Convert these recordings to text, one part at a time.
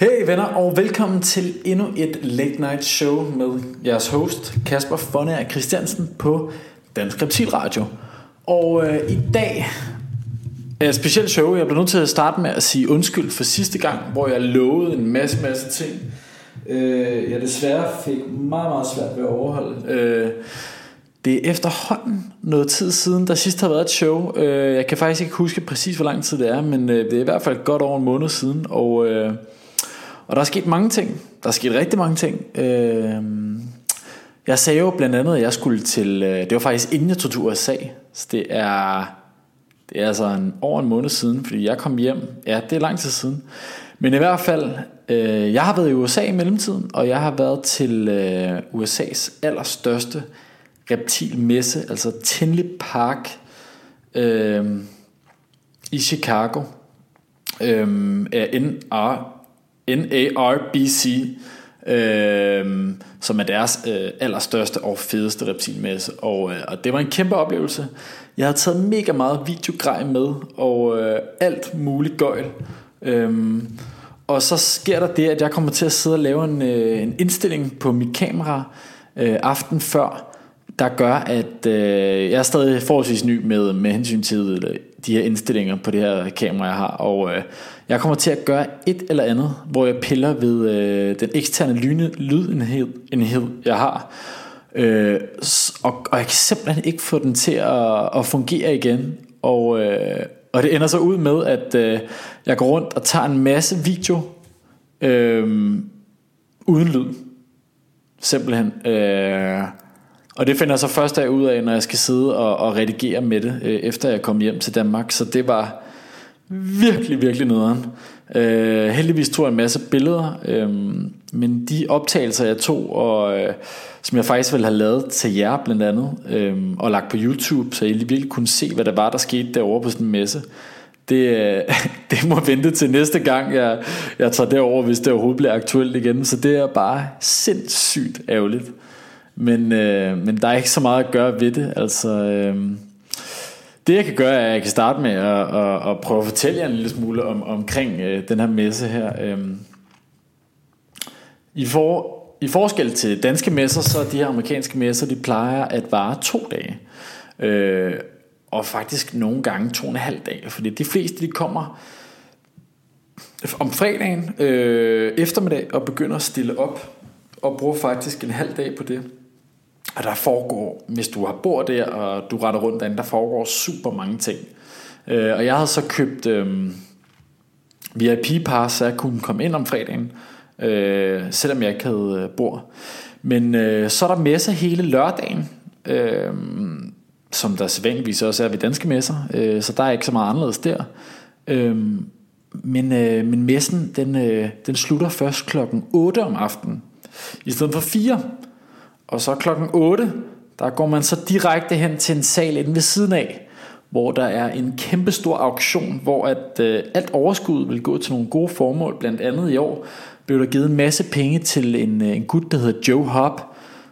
Hey venner, og velkommen til endnu et Late Night Show med jeres host, Kasper Fonner Christiansen på Dansk Reptil Radio. Og øh, i dag er et specielt show. Jeg bliver nødt til at starte med at sige undskyld for sidste gang, hvor jeg lovede en masse, masse ting. Øh, jeg desværre fik meget, meget svært ved at overholde. Øh, det er efterhånden noget tid siden, der sidst har været et show. Øh, jeg kan faktisk ikke huske præcis, hvor lang tid det er, men øh, det er i hvert fald godt over en måned siden. Og... Øh, og der er sket mange ting. Der er sket rigtig mange ting. Øh, jeg sagde jo blandt andet, at jeg skulle til... Øh, det var faktisk inden jeg tog til USA. Så det er, det er altså en, over en måned siden, fordi jeg kom hjem. Ja, det er lang tid siden. Men i hvert fald, øh, jeg har været i USA i mellemtiden, og jeg har været til øh, USA's allerstørste reptilmesse, altså Tinley Park øh, i Chicago. Øh, er NR NARBC, øh, som er deres øh, allerstørste og fedeste reptilmesse. Og, øh, og det var en kæmpe oplevelse. Jeg har taget mega meget videogrej med, og øh, alt muligt gøjl. Øh, og så sker der det, at jeg kommer til at sidde og lave en, øh, en indstilling på mit kamera øh, aften før, der gør, at øh, jeg er stadig forholdsvis ny med, med hensyn til øh, de her indstillinger på det her kamera, jeg har. Og øh, jeg kommer til at gøre et eller andet, hvor jeg piller ved øh, den eksterne lyne, lydenhed, enhed, jeg har. Øh, og, og jeg kan simpelthen ikke få den til at, at fungere igen. Og, øh, og det ender så ud med, at øh, jeg går rundt og tager en masse video øh, uden lyd. Simpelthen. Øh, og det finder jeg så først af ud af, når jeg skal sidde og, og redigere med det, øh, efter jeg kom hjem til Danmark. Så det var virkelig, virkelig nederen. Øh, heldigvis tog jeg en masse billeder, øh, men de optagelser, jeg tog, og øh, som jeg faktisk ville have lavet til jer blandt andet, øh, og lagt på YouTube, så I virkelig kunne se, hvad der var, der skete derovre på sådan en messe, det, øh, det må vente til næste gang, jeg, jeg tager derover, hvis det overhovedet bliver aktuelt igen. Så det er bare sindssygt ærgerligt. Men, øh, men der er ikke så meget at gøre ved det. Altså, øh, det jeg kan gøre, er, at jeg kan starte med at, at, at prøve at fortælle jer en lille smule om, omkring øh, den her messe her. Øh, I, for, I forskel til danske messer, så de her amerikanske messer, de plejer at vare to dage. Øh, og faktisk nogle gange to og en halv dag. Fordi de fleste, de kommer om fredagen øh, eftermiddag og begynder at stille op og bruger faktisk en halv dag på det. Og der foregår, hvis du har bord der, og du retter rundt derinde, der foregår super mange ting. Øh, og jeg havde så købt øh, VIP-pass, så jeg kunne komme ind om fredagen, øh, selvom jeg ikke havde øh, bord. Men øh, så er der messe hele lørdagen, øh, som der sædvanligvis også er ved danske messer, øh, så der er ikke så meget anderledes der. Øh, men, øh, men messen, den, øh, den slutter først klokken 8 om aftenen, i stedet for 4. Og så klokken 8, der går man så direkte hen til en sal inde ved siden af, hvor der er en kæmpe stor auktion, hvor at øh, alt overskud vil gå til nogle gode formål. Blandt andet i år blev der givet en masse penge til en, øh, en gut, der hedder Joe Hop,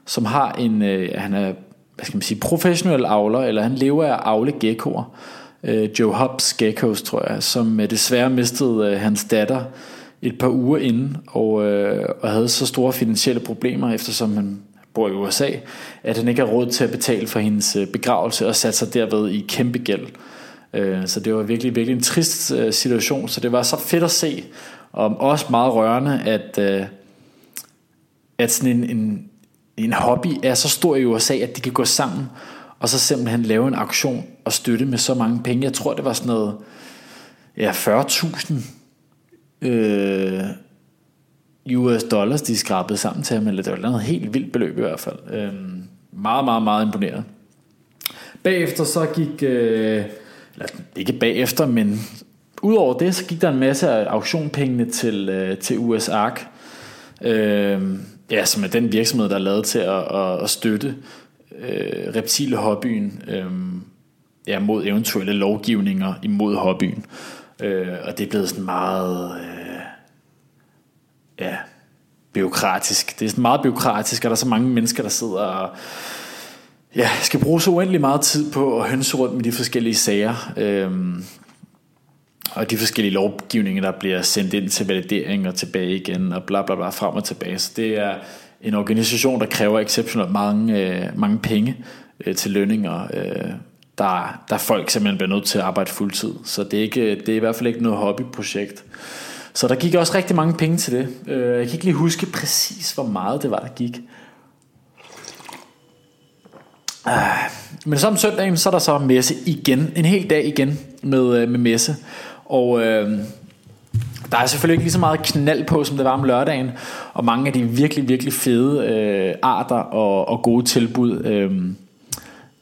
som har en, øh, han er hvad skal man sige, professionel avler, eller han lever af avle geckoer. Øh, Joe Hobbs geckos, tror jeg, som øh, desværre mistede øh, hans datter et par uger inden, og, øh, og havde så store finansielle problemer, eftersom han bor i USA, at han ikke har råd til at betale for hendes øh, begravelse og satte sig derved i kæmpe gæld. Øh, så det var virkelig, virkelig en trist øh, situation, så det var så fedt at se, og også meget rørende, at, at sådan en, en, en hobby er så stor i USA, at de kan gå sammen og så simpelthen lave en aktion og støtte med så mange penge. Jeg tror, det var sådan noget ja, 40.000 øh, US dollars, de skrabede sammen til ham, eller det var noget helt vildt beløb i hvert fald. Øhm, meget, meget, meget imponeret. Bagefter så gik, øh, eller ikke bagefter, men udover det, så gik der en masse af auktionpengene til, øh, til US Ark, øh, ja, som er den virksomhed, der er lavet til at, at, at støtte øh, reptilhobbyen øh, ja, mod eventuelle lovgivninger imod hobbyen. Øh, og det er blevet sådan meget... Øh, ja, byråkratisk. Det er sådan meget byråkratisk, og der er så mange mennesker, der sidder og ja, skal bruge så uendelig meget tid på at hønse rundt med de forskellige sager. Øhm, og de forskellige lovgivninger, der bliver sendt ind til validering og tilbage igen, og bla bla bla, frem og tilbage. Så det er en organisation, der kræver exceptionelt mange, øh, mange penge øh, til lønninger. Øh, der, der folk simpelthen bliver nødt til at arbejde fuldtid. Så det er, ikke, det er i hvert fald ikke noget hobbyprojekt. Så der gik også rigtig mange penge til det. Øh, jeg kan ikke lige huske præcis, hvor meget det var, der gik. Ah, men så om søndagen, så er der så messe igen. En hel dag igen med, øh, med messe. Og øh, der er selvfølgelig ikke lige så meget knald på, som det var om lørdagen. Og mange af de virkelig, virkelig fede øh, arter og, og gode tilbud øh,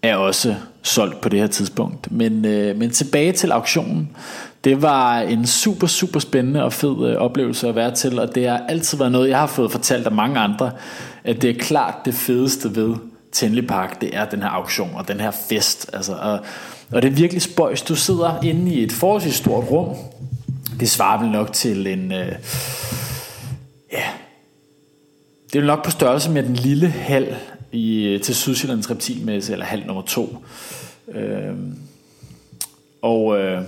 er også solgt på det her tidspunkt. Men, øh, men tilbage til auktionen. Det var en super, super spændende og fed øh, oplevelse at være til. Og det har altid været noget, jeg har fået fortalt af mange andre. At det er klart det fedeste ved Tenley Park, det er den her auktion og den her fest. Altså, og, og det er virkelig spøjs. Du sidder inde i et forholdsvis stort rum. Det svarer vel nok til en... Øh, ja, det er nok på størrelse med den lille hal i, øh, til Sydsjællands reptilmesse, eller hal nummer to. Øh, og, øh,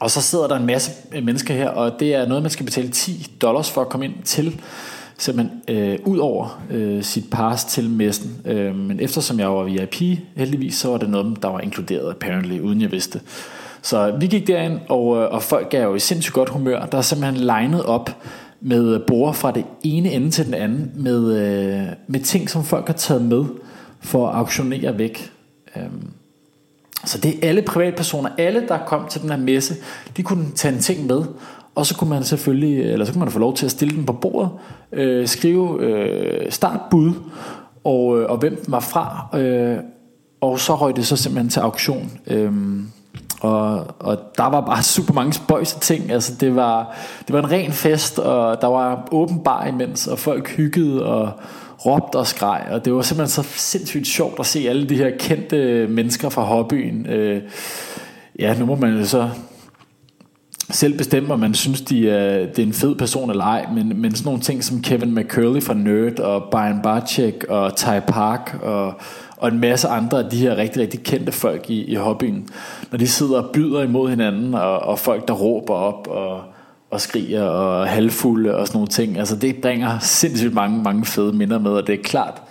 og så sidder der en masse mennesker her, og det er noget, man skal betale 10 dollars for at komme ind til simpelthen øh, ud over øh, sit pass til messen. Øh, men eftersom jeg var VIP, heldigvis, så var det noget, der var inkluderet apparently, uden jeg vidste. Så vi gik derind, og, øh, og folk er jo i sindssygt godt humør. Der er simpelthen legnet op med borer fra det ene ende til den anden, med, øh, med ting, som folk har taget med for at auktionere væk. Øh, så det er alle privatpersoner, alle der kom til den her messe, de kunne tage en ting med, og så kunne man selvfølgelig, eller så kunne man få lov til at stille den på bordet, øh, skrive øh, startbud, og, øh, og hvem den var fra, øh, og så røg det så simpelthen til auktion. Øh, og, og der var bare super mange spøjse ting Altså det var, det var en ren fest Og der var åben bar imens Og folk hyggede og råbte og skreg Og det var simpelthen så sindssygt sjovt At se alle de her kendte mennesker fra hobbyen. Øh, Ja nu må man jo så selv bestemme, om man synes, de er, det er en fed person eller ej, men, men sådan nogle ting som Kevin McCurley fra Nerd, og Brian Barczyk, og Ty Park, og, og en masse andre af de her rigtig, rigtig kendte folk i, i hobbyen, når de sidder og byder imod hinanden, og, og folk, der råber op, og, og skriger, og halvfulde, og sådan nogle ting. Altså det bringer sindssygt mange, mange fede minder med, og det er klart,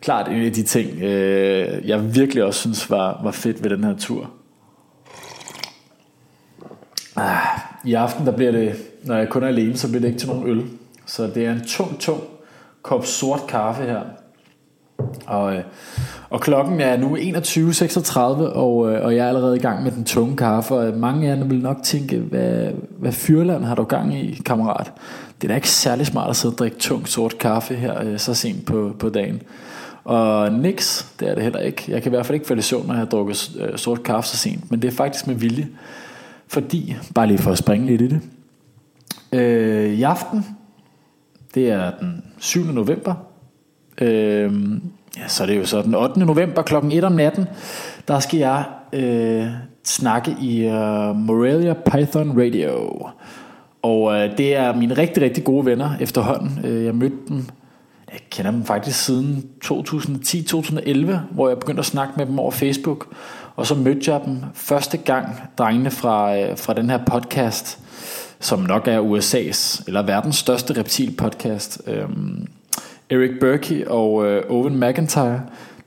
klart en af de ting, øh, jeg virkelig også synes var, var fedt ved den her tur. Ah, I aften der bliver det, når jeg kun er alene, så bliver det ikke til nogen øl. Så det er en tung, tung kop sort kaffe her. Og, øh, og klokken er nu 21.36, og, øh, og jeg er allerede i gang med den tunge kaffe. Og mange af jer vil nok tænke, hvad, hvad fyrland har du gang i, kammerat? Det er da ikke særlig smart at sidde og drikke tung sort kaffe her øh, så sent på, på dagen. Og niks, det er det heller ikke. Jeg kan i hvert fald ikke falde i søvn, når jeg har drukket øh, sort kaffe så sent. Men det er faktisk med vilje. Fordi, bare lige for at springe lidt i det, øh, i aften, det er den 7. november, øh, ja, så er det jo så den 8. november klokken 1 om natten, der skal jeg øh, snakke i øh, Morelia Python Radio. Og øh, det er mine rigtig, rigtig gode venner efterhånden. Øh, jeg mødte dem, jeg kender dem faktisk siden 2010-2011, hvor jeg begyndte at snakke med dem over Facebook. Og så mødte jeg dem første gang, drengene fra, øh, fra den her podcast, som nok er USA's, eller verdens største reptilpodcast. Øh, Eric Berkey og øh, Owen McIntyre,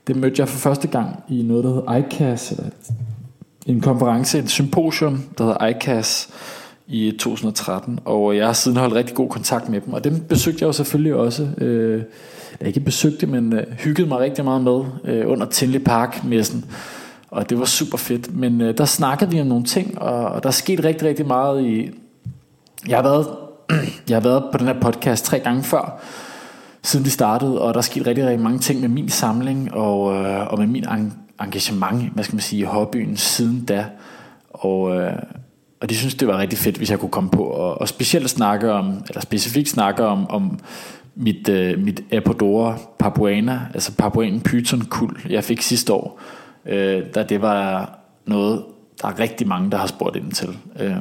det mødte jeg for første gang i noget, der hedder ICAS, eller en konference, et symposium, der hedder ICAS i 2013, og jeg har siden holdt rigtig god kontakt med dem, og dem besøgte jeg jo selvfølgelig også, øh, ikke besøgte, men øh, hyggede mig rigtig meget med øh, under Tinley Park-messen, og det var super fedt. Men øh, der snakkede vi om nogle ting, og, og der skete rigtig, rigtig meget i... Jeg har været, jeg har været på den her podcast tre gange før, siden de startede, og der skete rigtig, rigtig mange ting med min samling, og, øh, og med min engagement, hvad skal man sige, i hobbyen siden da. Og, øh, og de synes, det var rigtig fedt, hvis jeg kunne komme på, og, og specielt snakke om, eller specifikt snakke om, om mit, øh, mit Apodora Papuana, altså Papuanen Python kul, jeg fik sidste år øh, da det var noget, der er rigtig mange, der har spurgt ind til. Øh,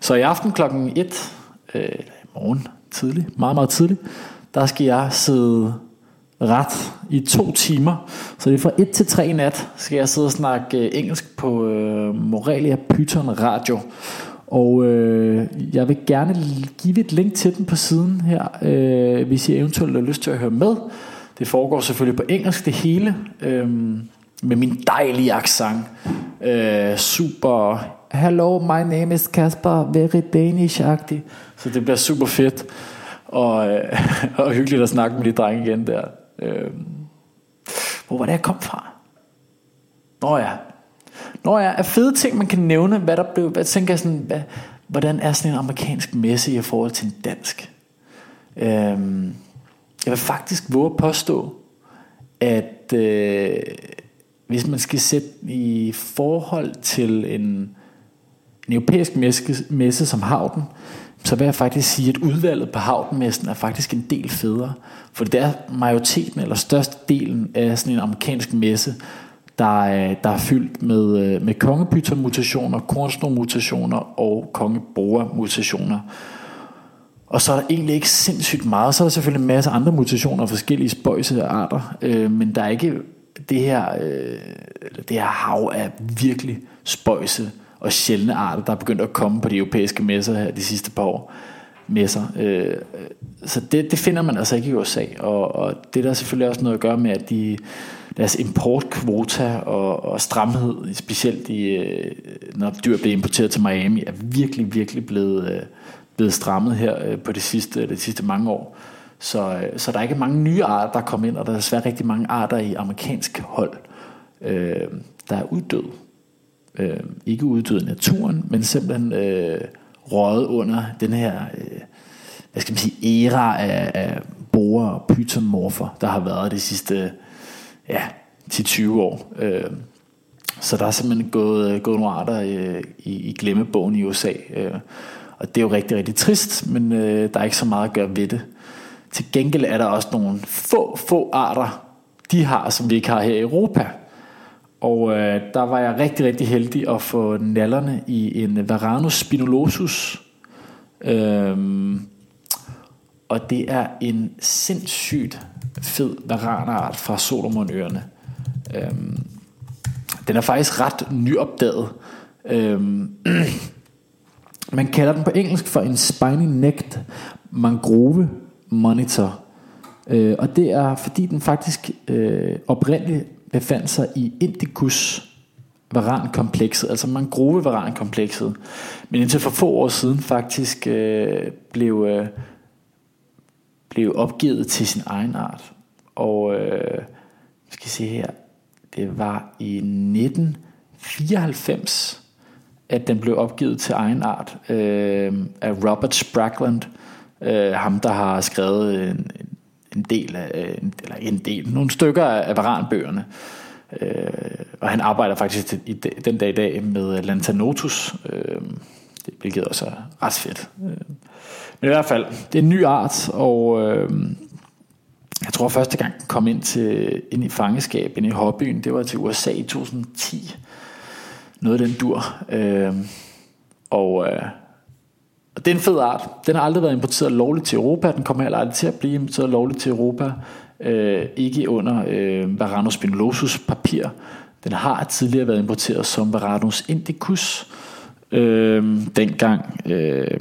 så i aften klokken 1, øh, morgen tidlig, meget, meget tidligt, der skal jeg sidde ret i to timer. Så det er fra 1 til 3 i nat, skal jeg sidde og snakke øh, engelsk på øh, Morelia Python Radio. Og øh, jeg vil gerne give et link til den på siden her, øh, hvis I eventuelt har lyst til at høre med. Det foregår selvfølgelig på engelsk det hele, øh, med min dejlige accent. Øh, super, hello, my name is Kasper, very Danish-agtig. Så det bliver super fedt og, øh, og hyggeligt at snakke med de drenge igen der. Øh, hvor var det, jeg kom fra? Nå ja. Nå ja, er fede ting, man kan nævne, hvad der blev, hvad tænker jeg sådan, hvad, hvordan er sådan en amerikansk messe i forhold til en dansk? Øh, jeg vil faktisk våge at påstå, at øh, hvis man skal sætte i forhold til en, en europæisk messe, messe som Havden, så vil jeg faktisk sige, at udvalget på Havdenmessen er faktisk en del federe. For det er majoriteten eller størstedelen af sådan en amerikansk messe, der er, der er fyldt med, øh, med kongepyton-mutationer, kornsnor-mutationer og kongeborer-mutationer. Og så er der egentlig ikke sindssygt meget. Så er der selvfølgelig en masse andre mutationer af forskellige spøjse arter. Øh, men der er ikke det her, øh, det her hav af virkelig spøjse og sjældne arter, der er begyndt at komme på de europæiske messer her de sidste par år. Messer. Øh, så det, det finder man altså ikke i USA, og, og det der selvfølgelig også noget at gøre med, at de, deres importkvota og, og stramhed, specielt i, øh, når dyr bliver importeret til Miami, er virkelig, virkelig blevet, øh, blevet strammet her øh, på de sidste, de sidste mange år. Så, så der er ikke mange nye arter, der er kommet ind, og der er desværre rigtig mange arter i amerikansk hold, øh, der er uddøde øh, ikke uddøde naturen, men simpelthen øh, røget under den her, øh, hvad skal man sige, æra af, af borer og pytomorfer, der har været de sidste ja, 10-20 år. Øh, så der er simpelthen gået, gået nogle arter øh, i, i glemmebogen i USA. Øh, og det er jo rigtig, rigtig trist, men øh, der er ikke så meget at gøre ved det. Til gengæld er der også nogle få, få arter, de har, som vi ikke har her i Europa. Og øh, der var jeg rigtig, rigtig heldig at få nallerne i en Varanus spinulosus. Øhm, og det er en sindssygt fed varanart fra Solomonøerne. Øhm, den er faktisk ret nyopdaget. Øhm, man kalder den på engelsk for en spiny necked mangrove monitor. Øh, og det er fordi den faktisk øh, oprindeligt befandt sig i Indicus varankomplekset, altså mangrove varankomplekset, men indtil for få år siden faktisk øh, blev, øh, blev opgivet til sin egen art. Og øh, skal se her, det var i 1994, at den blev opgivet til egen art øh, af Robert Sprackland, øh, ham der har skrevet en, en del af, øh, eller en del, nogle stykker af varanbøgerne. Øh, og han arbejder faktisk i den dag i dag med Lantanotus, øh, hvilket også er ret fedt. Øh, men i hvert fald, det er en ny art, og øh, jeg tror første gang den kom ind, til, ind i fangeskab, ind i hobbyen, det var til USA i 2010. Noget af den dur. Øh, og øh, og det er en fed art. Den har aldrig været importeret lovligt til Europa. Den kommer heller aldrig til at blive importeret lovligt til Europa. Øh, ikke under øh, Varanus spinosus papir. Den har tidligere været importeret som Varanus indicus. Øh, dengang... Øh,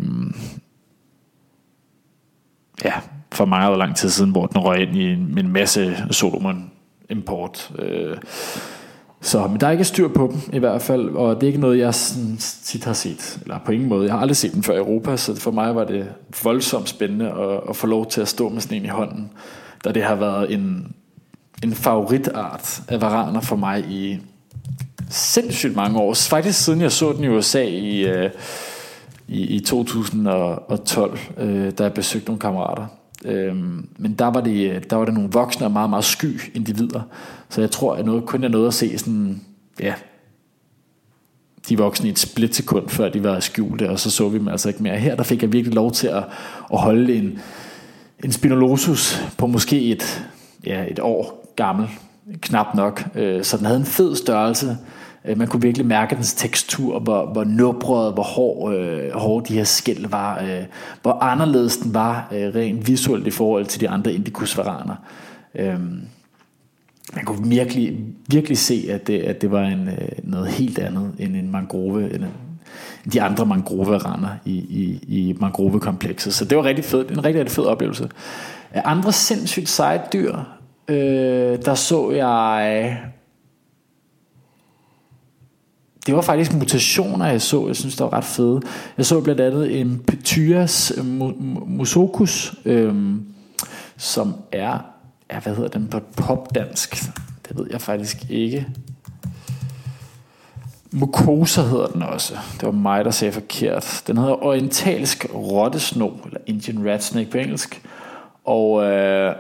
ja, for meget lang tid siden, hvor den røg ind i en, en masse Solomon import. Øh, så men der er ikke styr på dem i hvert fald, og det er ikke noget, jeg sådan tit har set, eller på ingen måde. Jeg har aldrig set den før i Europa, så for mig var det voldsomt spændende at, at få lov til at stå med sådan en i hånden, da det har været en, en favoritart af varaner for mig i sindssygt mange år. Faktisk siden jeg så den i USA øh, i, i, i 2012, øh, da jeg besøgte nogle kammerater. Øhm, men der var, det, der var det nogle voksne og meget, meget sky individer. Så jeg tror, at noget, kun jeg nåede at se sådan, ja, de voksne i et splitsekund, før de var skjulte, og så så vi dem altså ikke mere. Her der fik jeg virkelig lov til at, at holde en, en spinolosus på måske et, ja, et år gammel, knap nok. Øh, så den havde en fed størrelse, Øh, man kunne virkelig mærke dens tekstur, hvor, hvor nubret, hvor hård, øh, hård de her skæld var, øh, hvor anderledes den var øh, rent visuelt i forhold til de andre indikusvaraner. Øh, man kunne virkelig, virkelig se, at det, at det var en, øh, noget helt andet end en mangrove, end de andre mangroverender i, i, i mangrovekomplekset. Så det var rigtig fed, en rigtig, rigtig fed oplevelse. Andre sindssygt seje dyr, øh, der så jeg det var faktisk mutationer, jeg så. Jeg synes, det var ret fede. Jeg så blandt andet en Petyras musokus, øhm, som er, ja, hvad hedder den på popdansk? Det ved jeg faktisk ikke. Mucosa hedder den også. Det var mig, der sagde forkert. Den hedder orientalsk rottesno, eller Indian rat snake på engelsk. Og øh,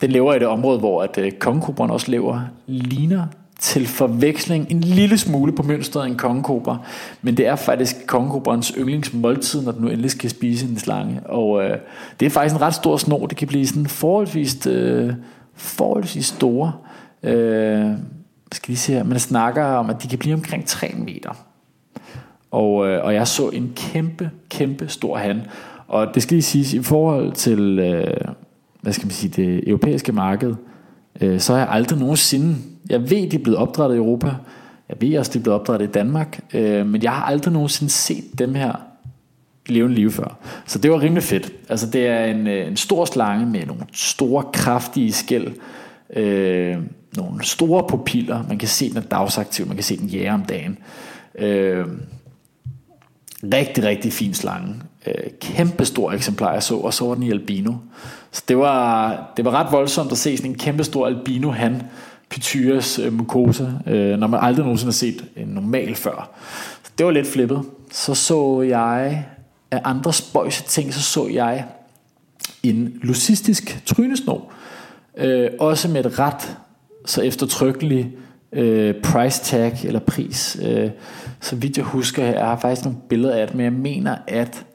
den lever i det område, hvor at øh, også lever. Ligner til forveksling en lille smule på mønstret af en kongekobra, men det er faktisk kongekobrens yndlingsmåltid, når den nu endelig skal spise en slange. Og øh, det er faktisk en ret stor snor. Det kan blive sådan forholdsvis, øh, forholdsvis store. Øh, skal lige se her. Man snakker om, at de kan blive omkring 3 meter. Og, øh, og jeg så en kæmpe, kæmpe stor han. Og det skal lige siges, i forhold til, øh, hvad skal man sige, det europæiske marked, øh, øh, så er jeg aldrig nogensinde jeg ved, de er blevet opdrettet i Europa. Jeg ved også, de er blevet opdrettet i Danmark. Øh, men jeg har aldrig nogensinde set dem her levende liv før. Så det var rimelig fedt. Altså det er en, øh, en stor slange med nogle store, kraftige skæld. Øh, nogle store pupiller. Man kan se, den er dagsaktiv. Man kan se den jæger om dagen. Øh, rigtig, rigtig fin slange. Øh, kæmpe stor eksemplar, jeg så. Og så var den i albino. Så det var, det var ret voldsomt at se sådan en kæmpe stor albino han Pythyas øh, mucosa, øh, når man aldrig nogensinde har set en normal før. Så det var lidt flippet. Så så jeg af andre spøjse ting, så så jeg en lucistisk trynesnor. Øh, også med et ret så eftertrykkeligt øh, price tag eller pris. Øh, så vidt jeg husker, jeg har faktisk nogle billeder af det, men jeg mener, at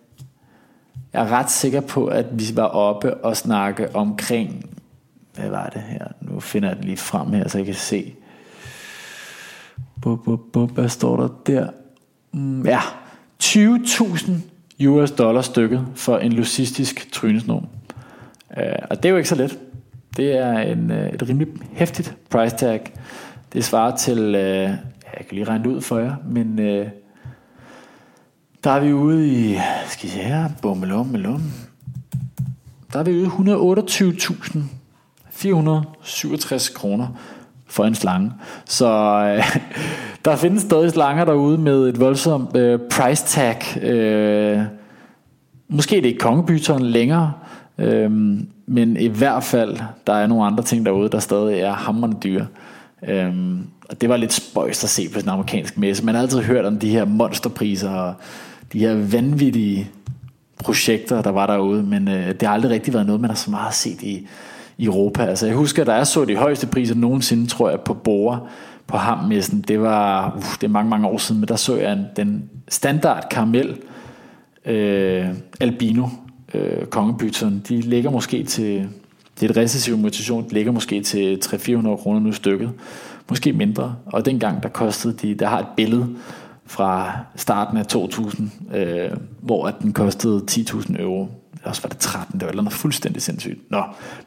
jeg er ret sikker på, at vi var oppe og snakke omkring hvad var det her? Nu finder jeg den lige frem her, så jeg kan se. Bup, bup, bup, hvad står der der? Mm, ja, 20.000 US dollar stykket for en lucistisk trynesnorm. Uh, og det er jo ikke så let. Det er en, uh, et rimelig hæftigt price tag. Det svarer til, uh, jeg kan lige regne ud for jer, men øh, der er vi ude i, skal jeg se her, bummelum. Der er vi ude i 128.000 467 kroner for en slange. Så øh, der findes stadig slanger derude med et voldsomt øh, price tag. Øh, måske det er ikke kongebyteren længere, øh, men i hvert fald, der er nogle andre ting derude, der stadig er hammerende dyre. Øh, og det var lidt spøjst at se på den amerikanske messe. Man har altid hørt om de her monsterpriser og de her vanvittige projekter, der var derude, men øh, det har aldrig rigtig været noget, man har så meget set i, i Europa. Altså jeg husker, da jeg så de højeste priser nogensinde, tror jeg, på Bore på Hammessen. Det var, uh, det er mange, mange år siden, men der så jeg en, den standard karamel øh, albino øh, kongebytteren. De ligger måske til, det er et recessiv mutation, ligger måske til 300-400 kroner nu stykket. Måske mindre. Og dengang, der kostede de, der har et billede fra starten af 2000, øh, hvor at den kostede 10.000 euro også var det 13, det var noget fuldstændig sindssygt. Nå,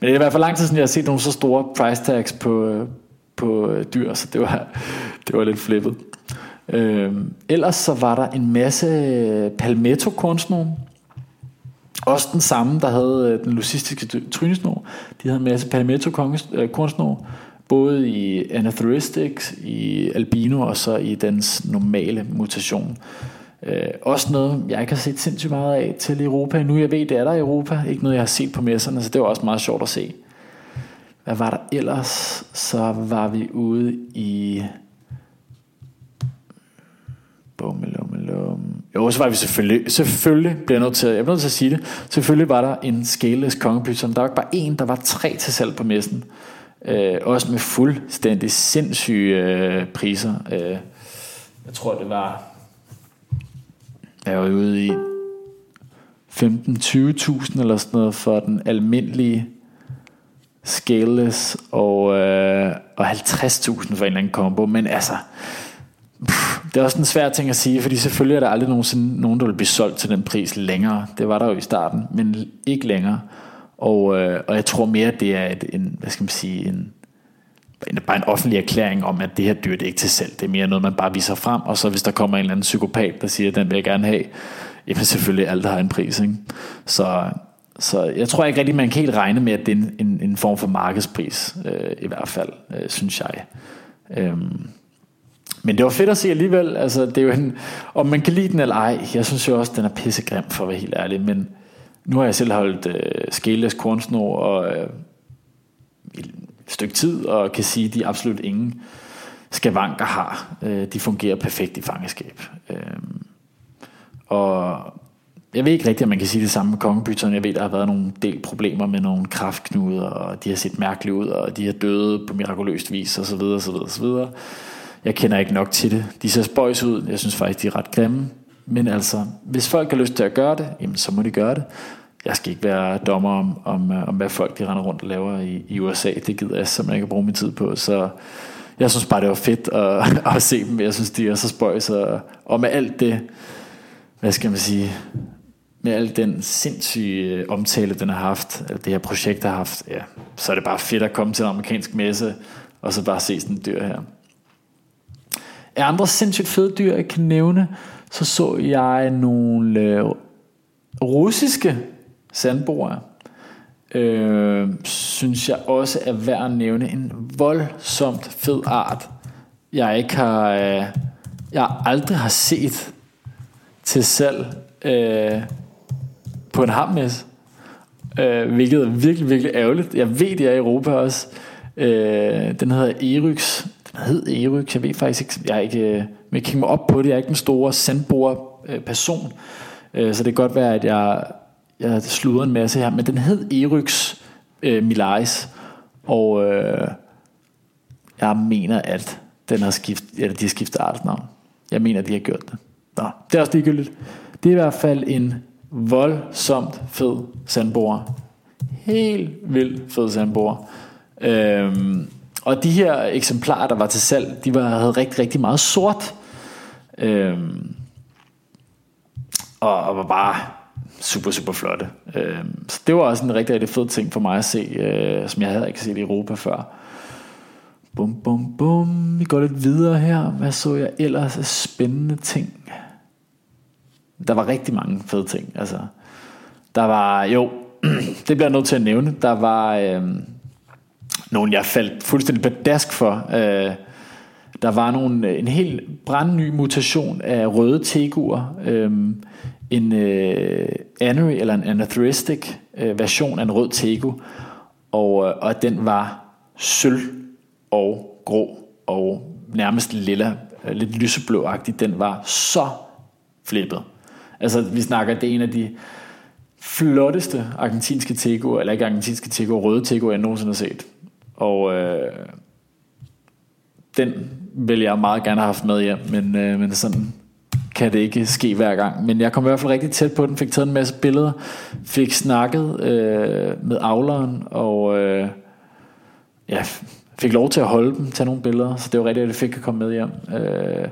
men det er i hvert fald lang tid siden, jeg har set nogle så store price tags på, øh, på øh, dyr, så det var, det var lidt flippet. Øh, ellers så var der en masse palmetto kornsnor også den samme, der havde øh, den lucistiske trynesnor. De havde en masse palmetto kornsnor både i Anatheristics, i albino og så i dens normale mutation. Øh, også noget, jeg ikke har set sindssygt meget af til Europa nu. Jeg ved, det er der i Europa. Ikke noget, jeg har set på messerne, så det var også meget sjovt at se. Hvad var der ellers? Så var vi ude i... Bummelummelum. Jo, så var vi selvfølgelig, selvfølgelig bliver jeg nødt til, jeg bliver nødt til at sige det, selvfølgelig var der en scaleless kongepyton. Der var ikke bare en, der var tre til salg på messen. Øh, også med fuldstændig sindssyge øh, priser. Øh, jeg tror, det var Jeg var ude i 15-20.000 eller sådan noget for den almindelige scaleless og, øh, og 50.000 for en eller anden combo. Men altså, pff, det er også en svær ting at sige, fordi selvfølgelig er der aldrig nogensinde nogen, der vil blive solgt til den pris længere. Det var der jo i starten, men ikke længere. Og, øh, og jeg tror mere, at det er et, en, hvad skal man sige, en, en, bare en offentlig erklæring om, at det her dyr det er ikke til salg. Det er mere noget, man bare viser frem, og så hvis der kommer en eller anden psykopat, der siger, at den vil jeg gerne have, jamen selvfølgelig alt har en pris. Ikke? Så, så jeg tror ikke rigtig, man kan helt regne med, at det er en, en, en form for markedspris, øh, i hvert fald, øh, synes jeg. Øhm, men det var fedt at se alligevel. Altså, det er jo en, om man kan lide den eller ej, jeg synes jo også, den er pissegrim, for at være helt ærlig. Men nu har jeg selv holdt øh, skæles kornsnor og øh, et stykke tid, og kan sige, at de absolut ingen skavanker har. Øh, de fungerer perfekt i fangeskab. Øh, og jeg ved ikke rigtigt, om man kan sige det samme med kongebytterne. Jeg ved, der har været nogle del problemer med nogle kraftknuder, og de har set mærkeligt ud, og de er døde på mirakuløst vis, og så videre, så videre, så videre. Jeg kender ikke nok til det. De ser spøjs ud. Jeg synes faktisk, de er ret grimme. Men altså, hvis folk har lyst til at gøre det, jamen, så må de gøre det. Jeg skal ikke være dommer om, om, øh, om hvad folk de render rundt og laver i, i USA. Det gider jeg simpelthen ikke at bruge min tid på. Så jeg synes bare, det var fedt at, at se dem. Jeg synes, de er så spøjs. Og, og med alt det, hvad skal man sige, med al den sindssyge øh, omtale, den har haft, det her projekt har haft, ja, så er det bare fedt at komme til en amerikansk messe, og så bare se sådan en dyr her. Af andre sindssygt fede dyr, jeg kan nævne, så så jeg nogle øh, russiske sandboer. Øh, synes jeg også er værd at nævne en voldsomt fed art, jeg ikke har, øh, jeg aldrig har set til salg øh, på en hammes. Øh, hvilket er virkelig, virkelig ærgerligt. Jeg ved, det er i Europa også. Øh, den hedder Eryx hvad hed Eryk, jeg ved faktisk ikke, jeg er ikke, øh, jeg kigger mig op på det, jeg er ikke den store sandbor person, øh, så det kan godt være, at jeg, jeg sluder en masse her, men den hed Eryx øh, Milais, og øh, jeg mener, at den har skift, eller de har skiftet artsnavn. Jeg mener, de har gjort det. Nå, det er også ligegyldigt. Det er i hvert fald en voldsomt fed sandborer. Helt vildt fed sandborer. Øhm, og de her eksemplarer, der var til salg, de var, havde rigtig, rigtig meget sort. Øhm, og, og var bare super, super flotte. Øhm, så det var også en rigtig, rigtig fed ting for mig at se, øh, som jeg havde ikke set i Europa før. Bum, bum, bum. Vi går lidt videre her. Hvad så jeg ellers af spændende ting? Der var rigtig mange fede ting. Altså, der var, jo, det bliver jeg nødt til at nævne. Der var, øh, nogen, jeg faldt fuldstændig badask for. Øh, der var nogle, øh, en helt brandny mutation af røde teguer. Øh, en øh, anery, eller en anatheristic øh, version af en rød tegu. Og, øh, og den var sølv og grå og nærmest lilla, øh, lidt lyseblåagtig. Den var så flippet. Altså, vi snakker, det er en af de flotteste argentinske teguer, eller ikke argentinske teguer, røde tegoer, jeg nogensinde har set. Og øh, den vil jeg meget gerne have haft med hjem, men, øh, men sådan kan det ikke ske hver gang. Men jeg kom i hvert fald rigtig tæt på den, fik taget en masse billeder, fik snakket øh, med avleren, og øh, ja, fik lov til at holde dem, tage nogle billeder, så det var rigtig, at det fik at komme med hjem. Øh,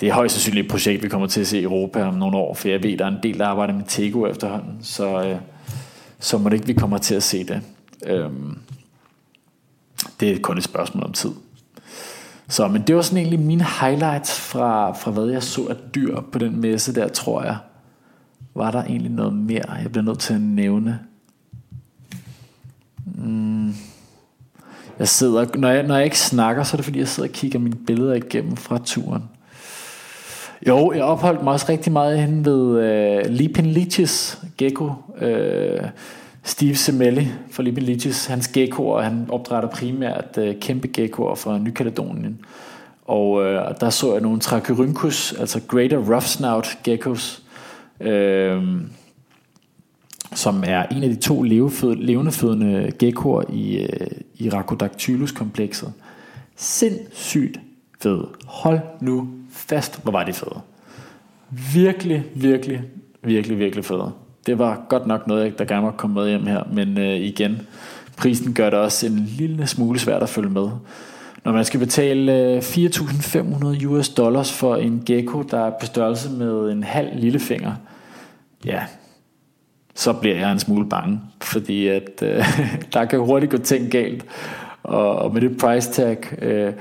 det er højst sandsynligt et projekt, vi kommer til at se i Europa om nogle år, for jeg ved, der er en del, der arbejder med Tego efterhånden, så, øh, så må det ikke, vi kommer til at se det. Øh, det er kun et spørgsmål om tid. Så, men det var sådan egentlig mine highlights fra, fra hvad jeg så af dyr på den messe der, tror jeg. Var der egentlig noget mere, jeg bliver nødt til at nævne? Mm. Jeg sidder, når jeg, når jeg ikke snakker, så er det fordi, jeg sidder og kigger mine billeder igennem fra turen. Jo, jeg opholdt mig også rigtig meget hen ved øh, Lipin Lichis gecko. Øh, Steve Semelli fra Lichis, hans geckoer, han opdrætter primært øh, kæmpe geckoer fra Nykaledonien. Og øh, der så jeg nogle Trachyrhynchus, altså Greater Rough Snout geckos, øh, som er en af de to levendefødende geckoer i, øh, i Rhacodactylus-komplekset. Sindssygt fed. Hold nu fast, hvor var de fede. Virkelig, virkelig, virkelig, virkelig fede det var godt nok noget, der gerne må komme med hjem her, men øh, igen, prisen gør det også en lille smule svært at følge med. Når man skal betale øh, 4.500 US dollars for en gecko, der er på størrelse med en halv lillefinger, ja, så bliver jeg en smule bange fordi at øh, der kan hurtigt gå ting galt. Og, og med det price tag, øh,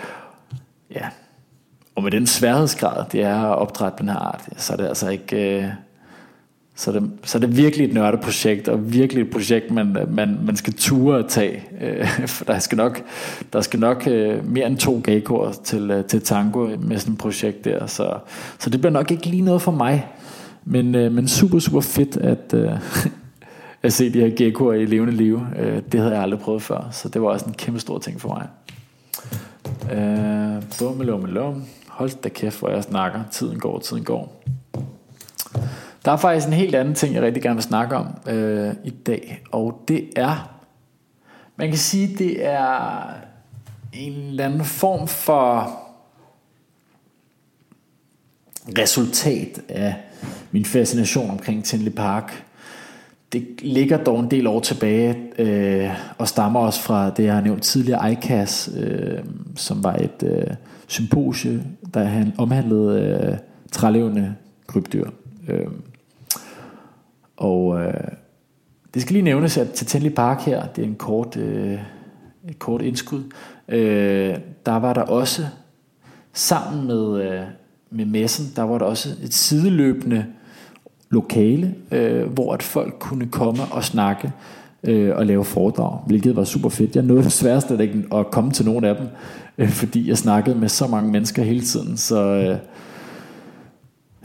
ja, og med den sværhedsgrad, det er at opdrætte den her art, så er det altså ikke... Øh, så er, det, så er det virkelig et nørdeprojekt, og virkelig et projekt, man, man, man skal ture at tage. Øh, for der skal nok, der skal nok øh, mere end to gagor til, øh, til tango med sådan et projekt der. Så, så det bliver nok ikke lige noget for mig. Men, men super, super fedt at, at se de her geckoer i levende liv. Det havde jeg aldrig prøvet før, så det var også en kæmpe stor ting for mig. Bum, bummelum, lum. Hold da kæft, hvor jeg snakker. Tiden går, tiden går. Der er faktisk en helt anden ting, jeg rigtig gerne vil snakke om øh, i dag, og det er, man kan sige, det er en eller anden form for resultat af min fascination omkring Tinley Park. Det ligger dog en del år tilbage øh, og stammer også fra det, jeg har nævnt tidligere, ICAS, øh, som var et øh, symposie, der han omhandlede øh, trælevende krybdyr. Øh, og øh, det skal lige nævnes, at til Park her, det er en kort, øh, et kort indskud, øh, der var der også, sammen med, øh, med messen, der var der også et sideløbende lokale, øh, hvor at folk kunne komme og snakke øh, og lave foredrag, hvilket var super fedt. Jeg nåede desværre slet ikke at komme til nogen af dem, øh, fordi jeg snakkede med så mange mennesker hele tiden, så øh,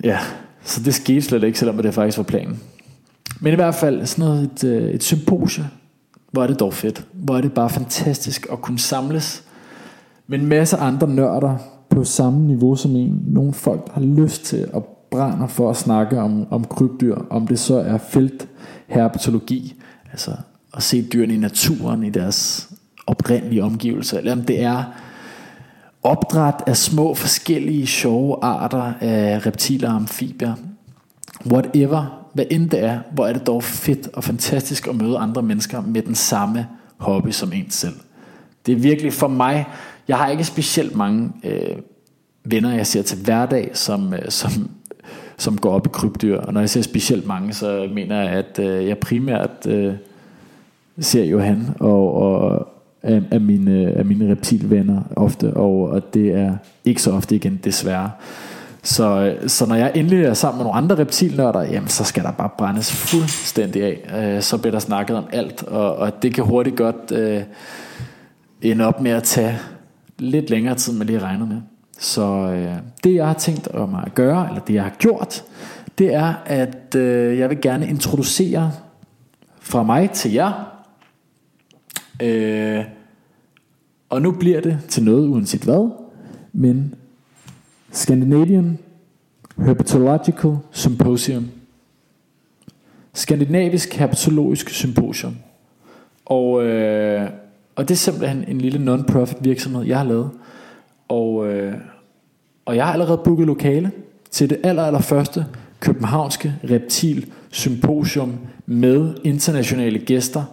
ja, så det skete slet ikke, selvom det faktisk var planen. Men i hvert fald sådan noget, et, øh, et symposie, hvor er det dog fedt. Hvor er det bare fantastisk at kunne samles med en masse andre nørder på samme niveau som en. Nogle folk, der har lyst til at brænde for at snakke om, om krybdyr, om det så er feltherpetologi, altså at se dyrene i naturen, i deres oprindelige omgivelser, eller om det er opdræt af små forskellige sjove arter af reptiler og amfibier. Whatever hvad end det er, hvor er det dog fedt og fantastisk at møde andre mennesker med den samme hobby som en selv. Det er virkelig for mig, jeg har ikke specielt mange øh, venner, jeg ser til hverdag, som, øh, som, som går op i krybdyr. Og når jeg ser specielt mange, så mener jeg, at øh, jeg primært øh, ser Johan og, og af, af, mine, af mine reptilvenner ofte, og, og det er ikke så ofte igen, desværre. Så, så når jeg endelig er sammen med nogle andre reptilnørder, jamen så skal der bare brændes fuldstændig af. Øh, så bliver der snakket om alt, og, og det kan hurtigt godt øh, ende op med at tage lidt længere tid, end lige regnede med. Så øh, det jeg har tænkt om at gøre, eller det jeg har gjort, det er, at øh, jeg vil gerne introducere fra mig til jer. Øh, og nu bliver det til noget uanset hvad, men Scandinavian Herpetological Symposium. Skandinavisk Herpetologisk Symposium. Og, øh, og det er simpelthen en lille non-profit virksomhed, jeg har lavet. Og, øh, og jeg har allerede booket lokale til det aller, aller første københavnske reptil symposium med internationale gæster.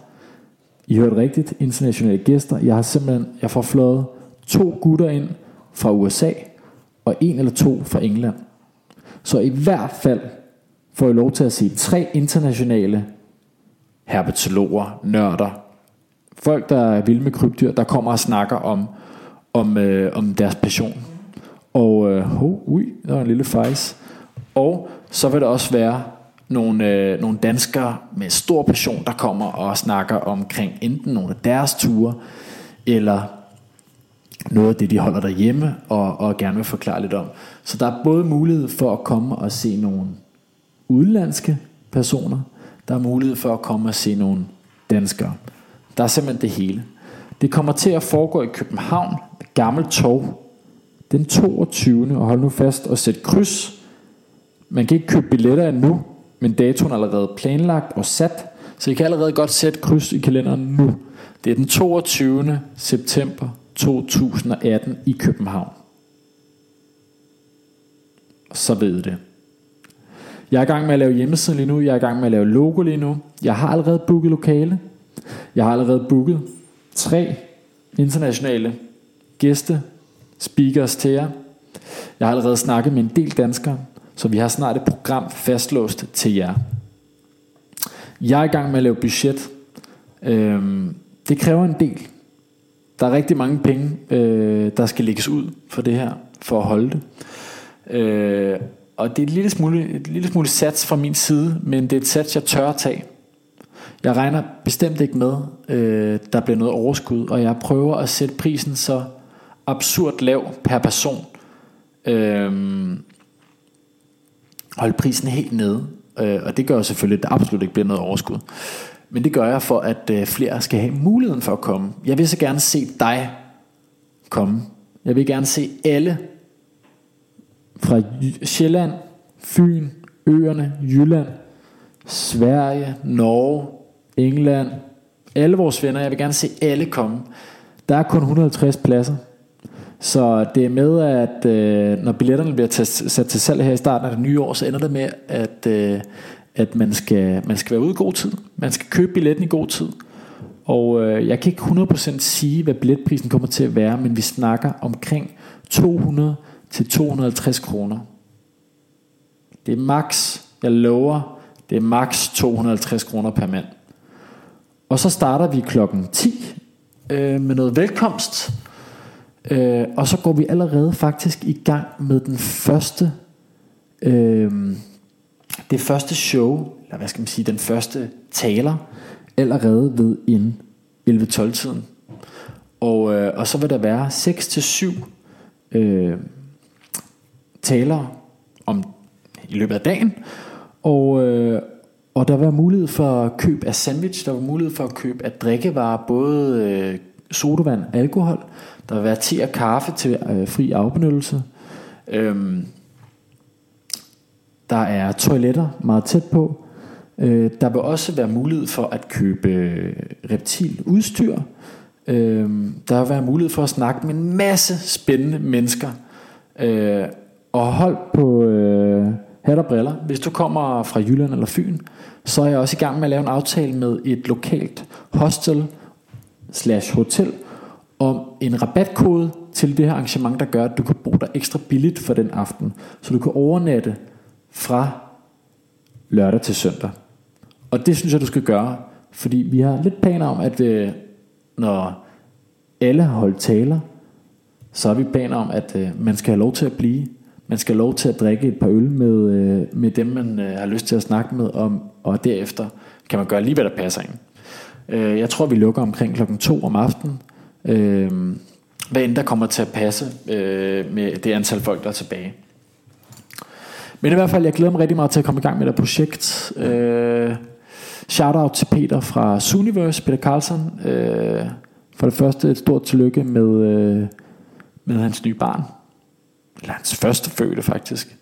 I hørte rigtigt, internationale gæster. Jeg har simpelthen, jeg får fløjet to gutter ind fra USA, og en eller to fra England. Så i hvert fald får I lov til at se tre internationale herpetologer, nørder, folk, der er vilde med krybdyr, der kommer og snakker om, om, øh, om deres passion. Og, øh, oh, ui, der var en lille fejs. Og så vil der også være nogle, øh, nogle danskere med stor passion, der kommer og snakker omkring enten nogle af deres ture, eller noget af det, de holder derhjemme og, og gerne vil forklare lidt om. Så der er både mulighed for at komme og se nogle udenlandske personer, der er mulighed for at komme og se nogle danskere. Der er simpelthen det hele. Det kommer til at foregå i København, Gammel Torv, den 22. Og hold nu fast og sæt kryds. Man kan ikke købe billetter endnu, men datoen er allerede planlagt og sat, så I kan allerede godt sætte kryds i kalenderen nu. Det er den 22. september 2018 i København. Så ved det. Jeg er i gang med at lave hjemmeside lige nu. Jeg er i gang med at lave logo lige nu. Jeg har allerede booket lokale. Jeg har allerede booket tre internationale gæste speakers til jer. Jeg har allerede snakket med en del danskere, så vi har snart et program fastlåst til jer. Jeg er i gang med at lave budget, Øhm, det kræver en del. Der er rigtig mange penge, øh, der skal lægges ud for det her, for at holde det. Øh, og det er et lille, smule, et lille smule sats fra min side, men det er et sats, jeg tør at tage. Jeg regner bestemt ikke med, øh, der bliver noget overskud, og jeg prøver at sætte prisen så absurd lav per person. Øh, holde prisen helt nede, øh, og det gør selvfølgelig, at der absolut ikke bliver noget overskud. Men det gør jeg for, at øh, flere skal have muligheden for at komme. Jeg vil så gerne se dig komme. Jeg vil gerne se alle fra Sjælland, Fyn, Øerne, Jylland, Sverige, Norge, England, alle vores venner. Jeg vil gerne se alle komme. Der er kun 150 pladser. Så det er med, at øh, når billetterne bliver sat til salg her i starten af det nye år, så ender det med, at, øh, at man, skal, man skal være ude i god tid. Man skal købe billetten i god tid. Og øh, jeg kan ikke 100% sige, hvad billetprisen kommer til at være, men vi snakker omkring 200 til 250 kroner. Det er max, jeg lover, det er max 250 kroner per mand. Og så starter vi klokken 10 øh, med noget velkomst. Øh, og så går vi allerede faktisk i gang med den første øh, det første show, eller hvad skal man sige, den første taler, allerede ved en 11-12 tiden. Og, øh, og så vil der være 6-7 øh, taler om i løbet af dagen. Og, øh, og der var mulighed for køb af sandwich, der var mulighed for at købe af drikkevarer, både øh, sodavand, alkohol. Der vil være te og kaffe til øh, fri afbenyttelse. Øhm, der er toiletter meget tæt på. Øh, der vil også være mulighed for at købe øh, reptiludstyr. Øh, der vil være mulighed for at snakke med en masse spændende mennesker. Øh, og hold på øh, hat og briller. Hvis du kommer fra Jylland eller Fyn, så er jeg også i gang med at lave en aftale med et lokalt hostel slash hotel om en rabatkode til det her arrangement, der gør, at du kan bo der ekstra billigt for den aften. Så du kan overnatte fra lørdag til søndag. Og det synes jeg, du skal gøre, fordi vi har lidt planer om, at øh, når alle har holdt taler, så har vi planer om, at øh, man skal have lov til at blive. Man skal have lov til at drikke et par øl med, øh, med dem, man øh, har lyst til at snakke med om, og derefter kan man gøre lige, hvad der passer ind. Øh, jeg tror, vi lukker omkring klokken 2 om aftenen. Øh, hvad end der kommer til at passe med det antal folk, der er tilbage. Men i hvert fald, jeg glæder mig rigtig meget til at komme i gang med det projekt. Øh, shout out til Peter fra Suniverse, Peter Carlson. Øh, for det første et stort tillykke med, øh, med hans nye barn. Eller hans første fødte faktisk.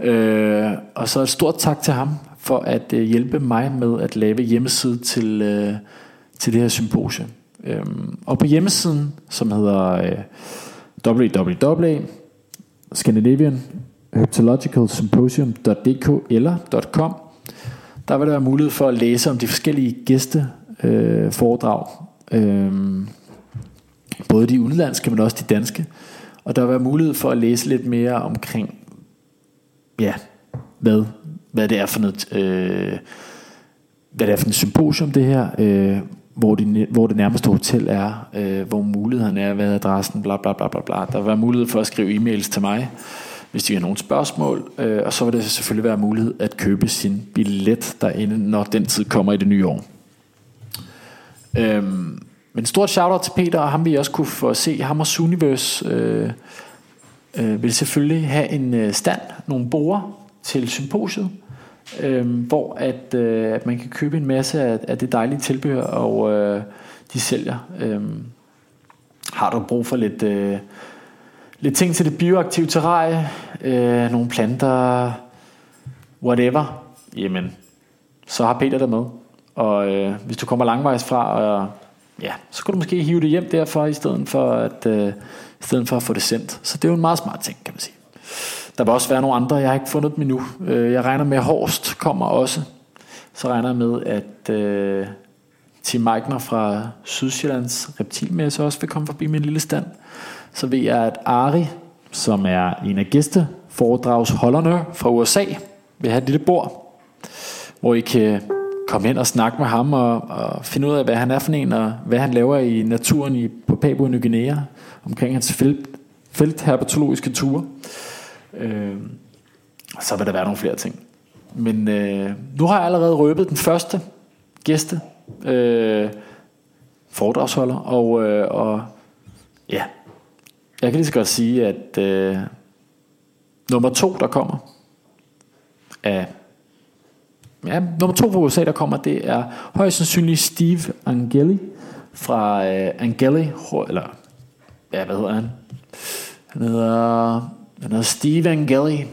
Øh, og så et stort tak til ham for at øh, hjælpe mig med at lave hjemmeside til, øh, til det her symposium. Øh, og på hjemmesiden, som hedder øh, www.scandinavian herpetologicalsymposium.dk eller .com. Der vil der være mulighed for at læse om de forskellige gæste øh, foredrag. Øh, både de udenlandske, men også de danske. Og der vil være mulighed for at læse lidt mere omkring, ja, hvad, hvad det er for noget, øh, hvad det er for et symposium det her, øh, hvor, de, hvor det nærmeste hotel er, øh, hvor muligheden er, hvad adressen, bla bla bla bla bla. Der vil være mulighed for at skrive e-mails til mig, hvis de har nogle spørgsmål. Øh, og så vil det selvfølgelig være mulighed at købe sin billet derinde, når den tid kommer i det nye år. Øhm, men stort shout-out til Peter, og ham vi også kunne få se. Ham og Suniverse øh, øh, vil selvfølgelig have en øh, stand, nogle borer til symposiet, øh, hvor at, øh, at man kan købe en masse af, af det dejlige tilbehør, og øh, de sælger. Øh, har du brug for lidt... Øh, lidt ting til det bioaktive terrarie, øh, nogle planter, whatever, jamen, så har Peter der med. Og øh, hvis du kommer langvejs fra, og, ja, så kan du måske hive det hjem derfor, i stedet for at, øh, i stedet for at få det sendt. Så det er jo en meget smart ting, kan man sige. Der vil også være nogle andre, jeg har ikke fundet dem endnu. Øh, jeg regner med, at Horst kommer også. Så regner jeg med, at øh, Tim Meigner fra Sydsjællands Reptilmesse også vil komme forbi min lille stand så ved jeg, at Ari, som er en af gæsteforedragsholderne fra USA, vil have et lille bord, hvor I kan komme hen og snakke med ham og, og finde ud af, hvad han er for en, og hvad han laver i naturen i, på Papua Ny Guinea, omkring hans felt, feltherpetologiske ture. Øh, så vil der være nogle flere ting. Men øh, nu har jeg allerede røbet den første gæste øh, foredragsholder, og, øh, og ja, jeg kan lige så godt sige, at øh, nummer to, der kommer, er ja, nummer to fra USA, der kommer, det er højst sandsynligt Steve Angeli fra øh, Angeli, eller ja, hvad hedder han? Han hedder, han hedder Steve Angeli,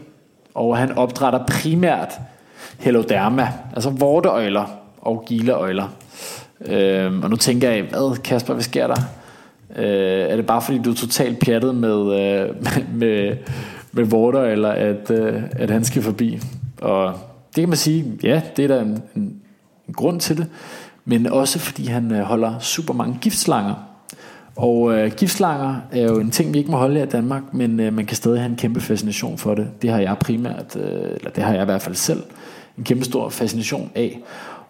og han opdrætter primært heloderma, altså vorteøjler og gileøjler. Øhm, og nu tænker jeg, hvad Kasper, hvad sker der? Øh, er det bare fordi du er totalt pjattet med, øh, med, med, med eller at, øh, at han skal forbi? Og det kan man sige, ja, det er der en, en, en grund til det, men også fordi han øh, holder super mange giftslanger. Og øh, giftslanger er jo en ting, vi ikke må holde i Danmark, men øh, man kan stadig have en kæmpe fascination for det. Det har jeg primært, øh, eller det har jeg i hvert fald selv, en kæmpe stor fascination af.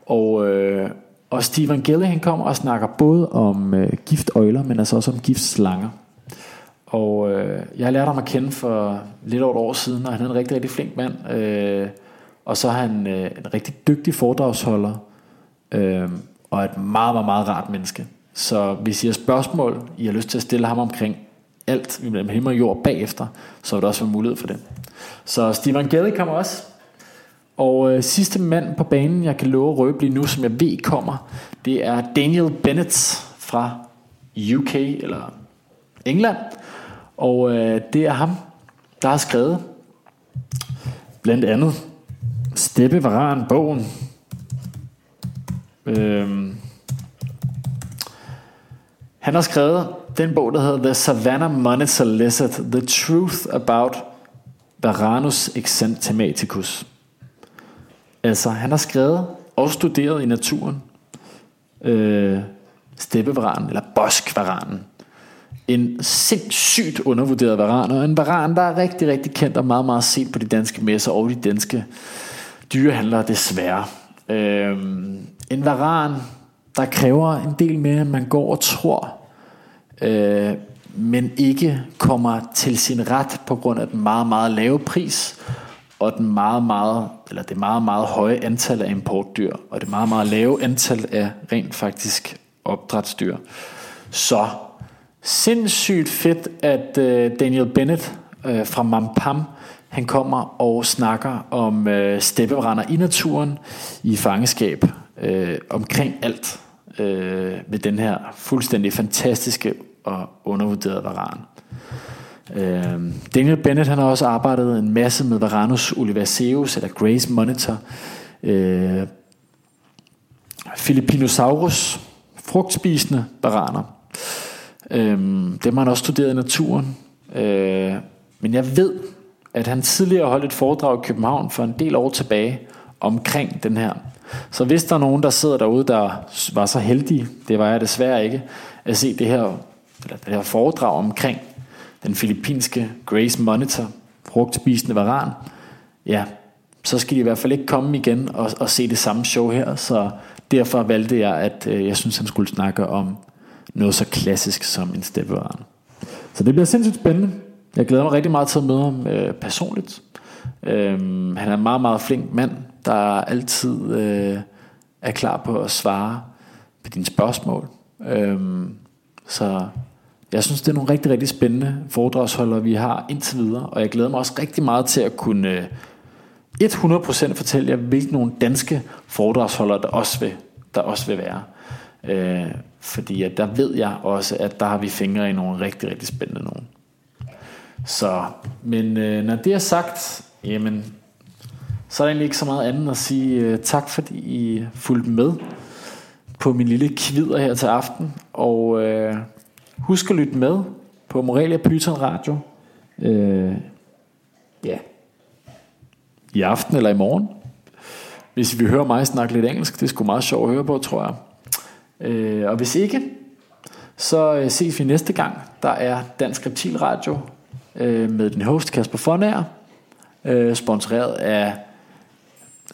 Og, øh, og Stephen Gelle, han kommer og snakker både om øh, giftøjler, men altså også om giftslanger. Og øh, jeg lærte ham at kende for lidt over et år siden, og han er en rigtig, rigtig flink mand. Øh, og så er han øh, en rigtig dygtig foredragsholder, øh, og et meget, meget, meget rart menneske. Så hvis I har spørgsmål, I har lyst til at stille ham omkring alt mellem himmel og jord bagefter, så vil der også være mulighed for det. Så Stephen Gelle kommer også. Og øh, sidste mand på banen, jeg kan love at røbe lige nu, som jeg ved kommer, det er Daniel Bennett fra UK, eller England. Og øh, det er ham, der har skrevet blandt andet Steppevaran bogen. Øhm, han har skrevet den bog, der hedder The Savannah Monitor Lizard, The Truth About Varanus Exanthematicus. Altså, han har skrevet og studeret i naturen øh, steppevaranen, eller boskvaranen. En sindssygt undervurderet varan, og en varan, der er rigtig, rigtig kendt og meget, meget set på de danske messer og de danske dyrehandlere desværre. Øh, en varan, der kræver en del mere, end man går og tror, øh, men ikke kommer til sin ret på grund af den meget, meget lave pris, og den meget, meget, eller det meget, meget høje antal af importdyr, og det meget, meget lave antal af rent faktisk opdrætsdyr. Så sindssygt fedt, at øh, Daniel Bennett øh, fra Mampam, han kommer og snakker om øh, steppebrænder i naturen, i fangeskab, øh, omkring alt øh, med den her fuldstændig fantastiske og undervurderede varan. Øh, Daniel Bennett han har også arbejdet en masse med Varanus Olivaceus eller Grace Monitor. Øh, Philippinosaurus, frugtspisende varaner. Øh, dem har han også studeret i naturen. Øh, men jeg ved, at han tidligere holdt et foredrag i København for en del år tilbage omkring den her. Så hvis der er nogen, der sidder derude, der var så heldige, det var jeg desværre ikke, at se det her, eller det her foredrag omkring den filippinske Grace Monitor, frugtspisende varan, ja, så skal de i hvert fald ikke komme igen og, og se det samme show her, så derfor valgte jeg, at øh, jeg synes, han skulle snakke om noget så klassisk som en steppevaran. Så det bliver sindssygt spændende. Jeg glæder mig rigtig meget til at møde ham øh, personligt. Øhm, han er en meget, meget flink mand, der altid øh, er klar på at svare på dine spørgsmål. Øhm, så jeg synes, det er nogle rigtig, rigtig spændende foredragsholdere, vi har indtil videre, og jeg glæder mig også rigtig meget til at kunne øh, 100% fortælle jer, hvilke nogle danske foredragsholdere, der også vil, der også vil være. Øh, fordi at der ved jeg også, at der har vi fingre i nogle rigtig, rigtig spændende nogen. Så, men øh, når det er sagt, jamen, så er der egentlig ikke så meget andet at sige øh, tak, fordi I fulgte med på min lille kvider her til aften. Og øh, Husk at lytte med på Morelia Python Radio. Øh, ja. I aften eller i morgen. Hvis vi hører mig snakke lidt engelsk, det er sgu meget sjovt at høre på, tror jeg. Øh, og hvis ikke, så øh, ses vi næste gang. Der er Dansk Reptil Radio øh, med den host Kasper Fonager, øh, sponsoreret af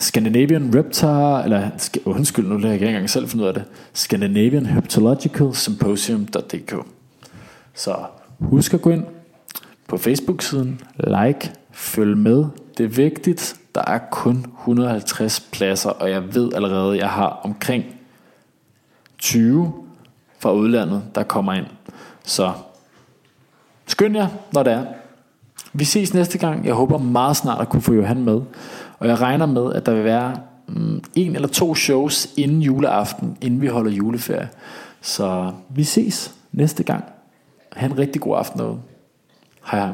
Scandinavian Reptar, eller undskyld, nu lader jeg ikke engang selv finde ud af det, Scandinavian Herpetological Symposium.dk. Så husk at gå ind på Facebook-siden, like, følg med. Det er vigtigt. Der er kun 150 pladser, og jeg ved allerede, at jeg har omkring 20 fra udlandet, der kommer ind. Så skynd jer, når det er. Vi ses næste gang. Jeg håber meget snart at kunne få Johan med. Og jeg regner med, at der vil være mm, en eller to shows inden juleaften, inden vi holder juleferie. Så vi ses næste gang. Ha' en rigtig god aften derude. Hej hej.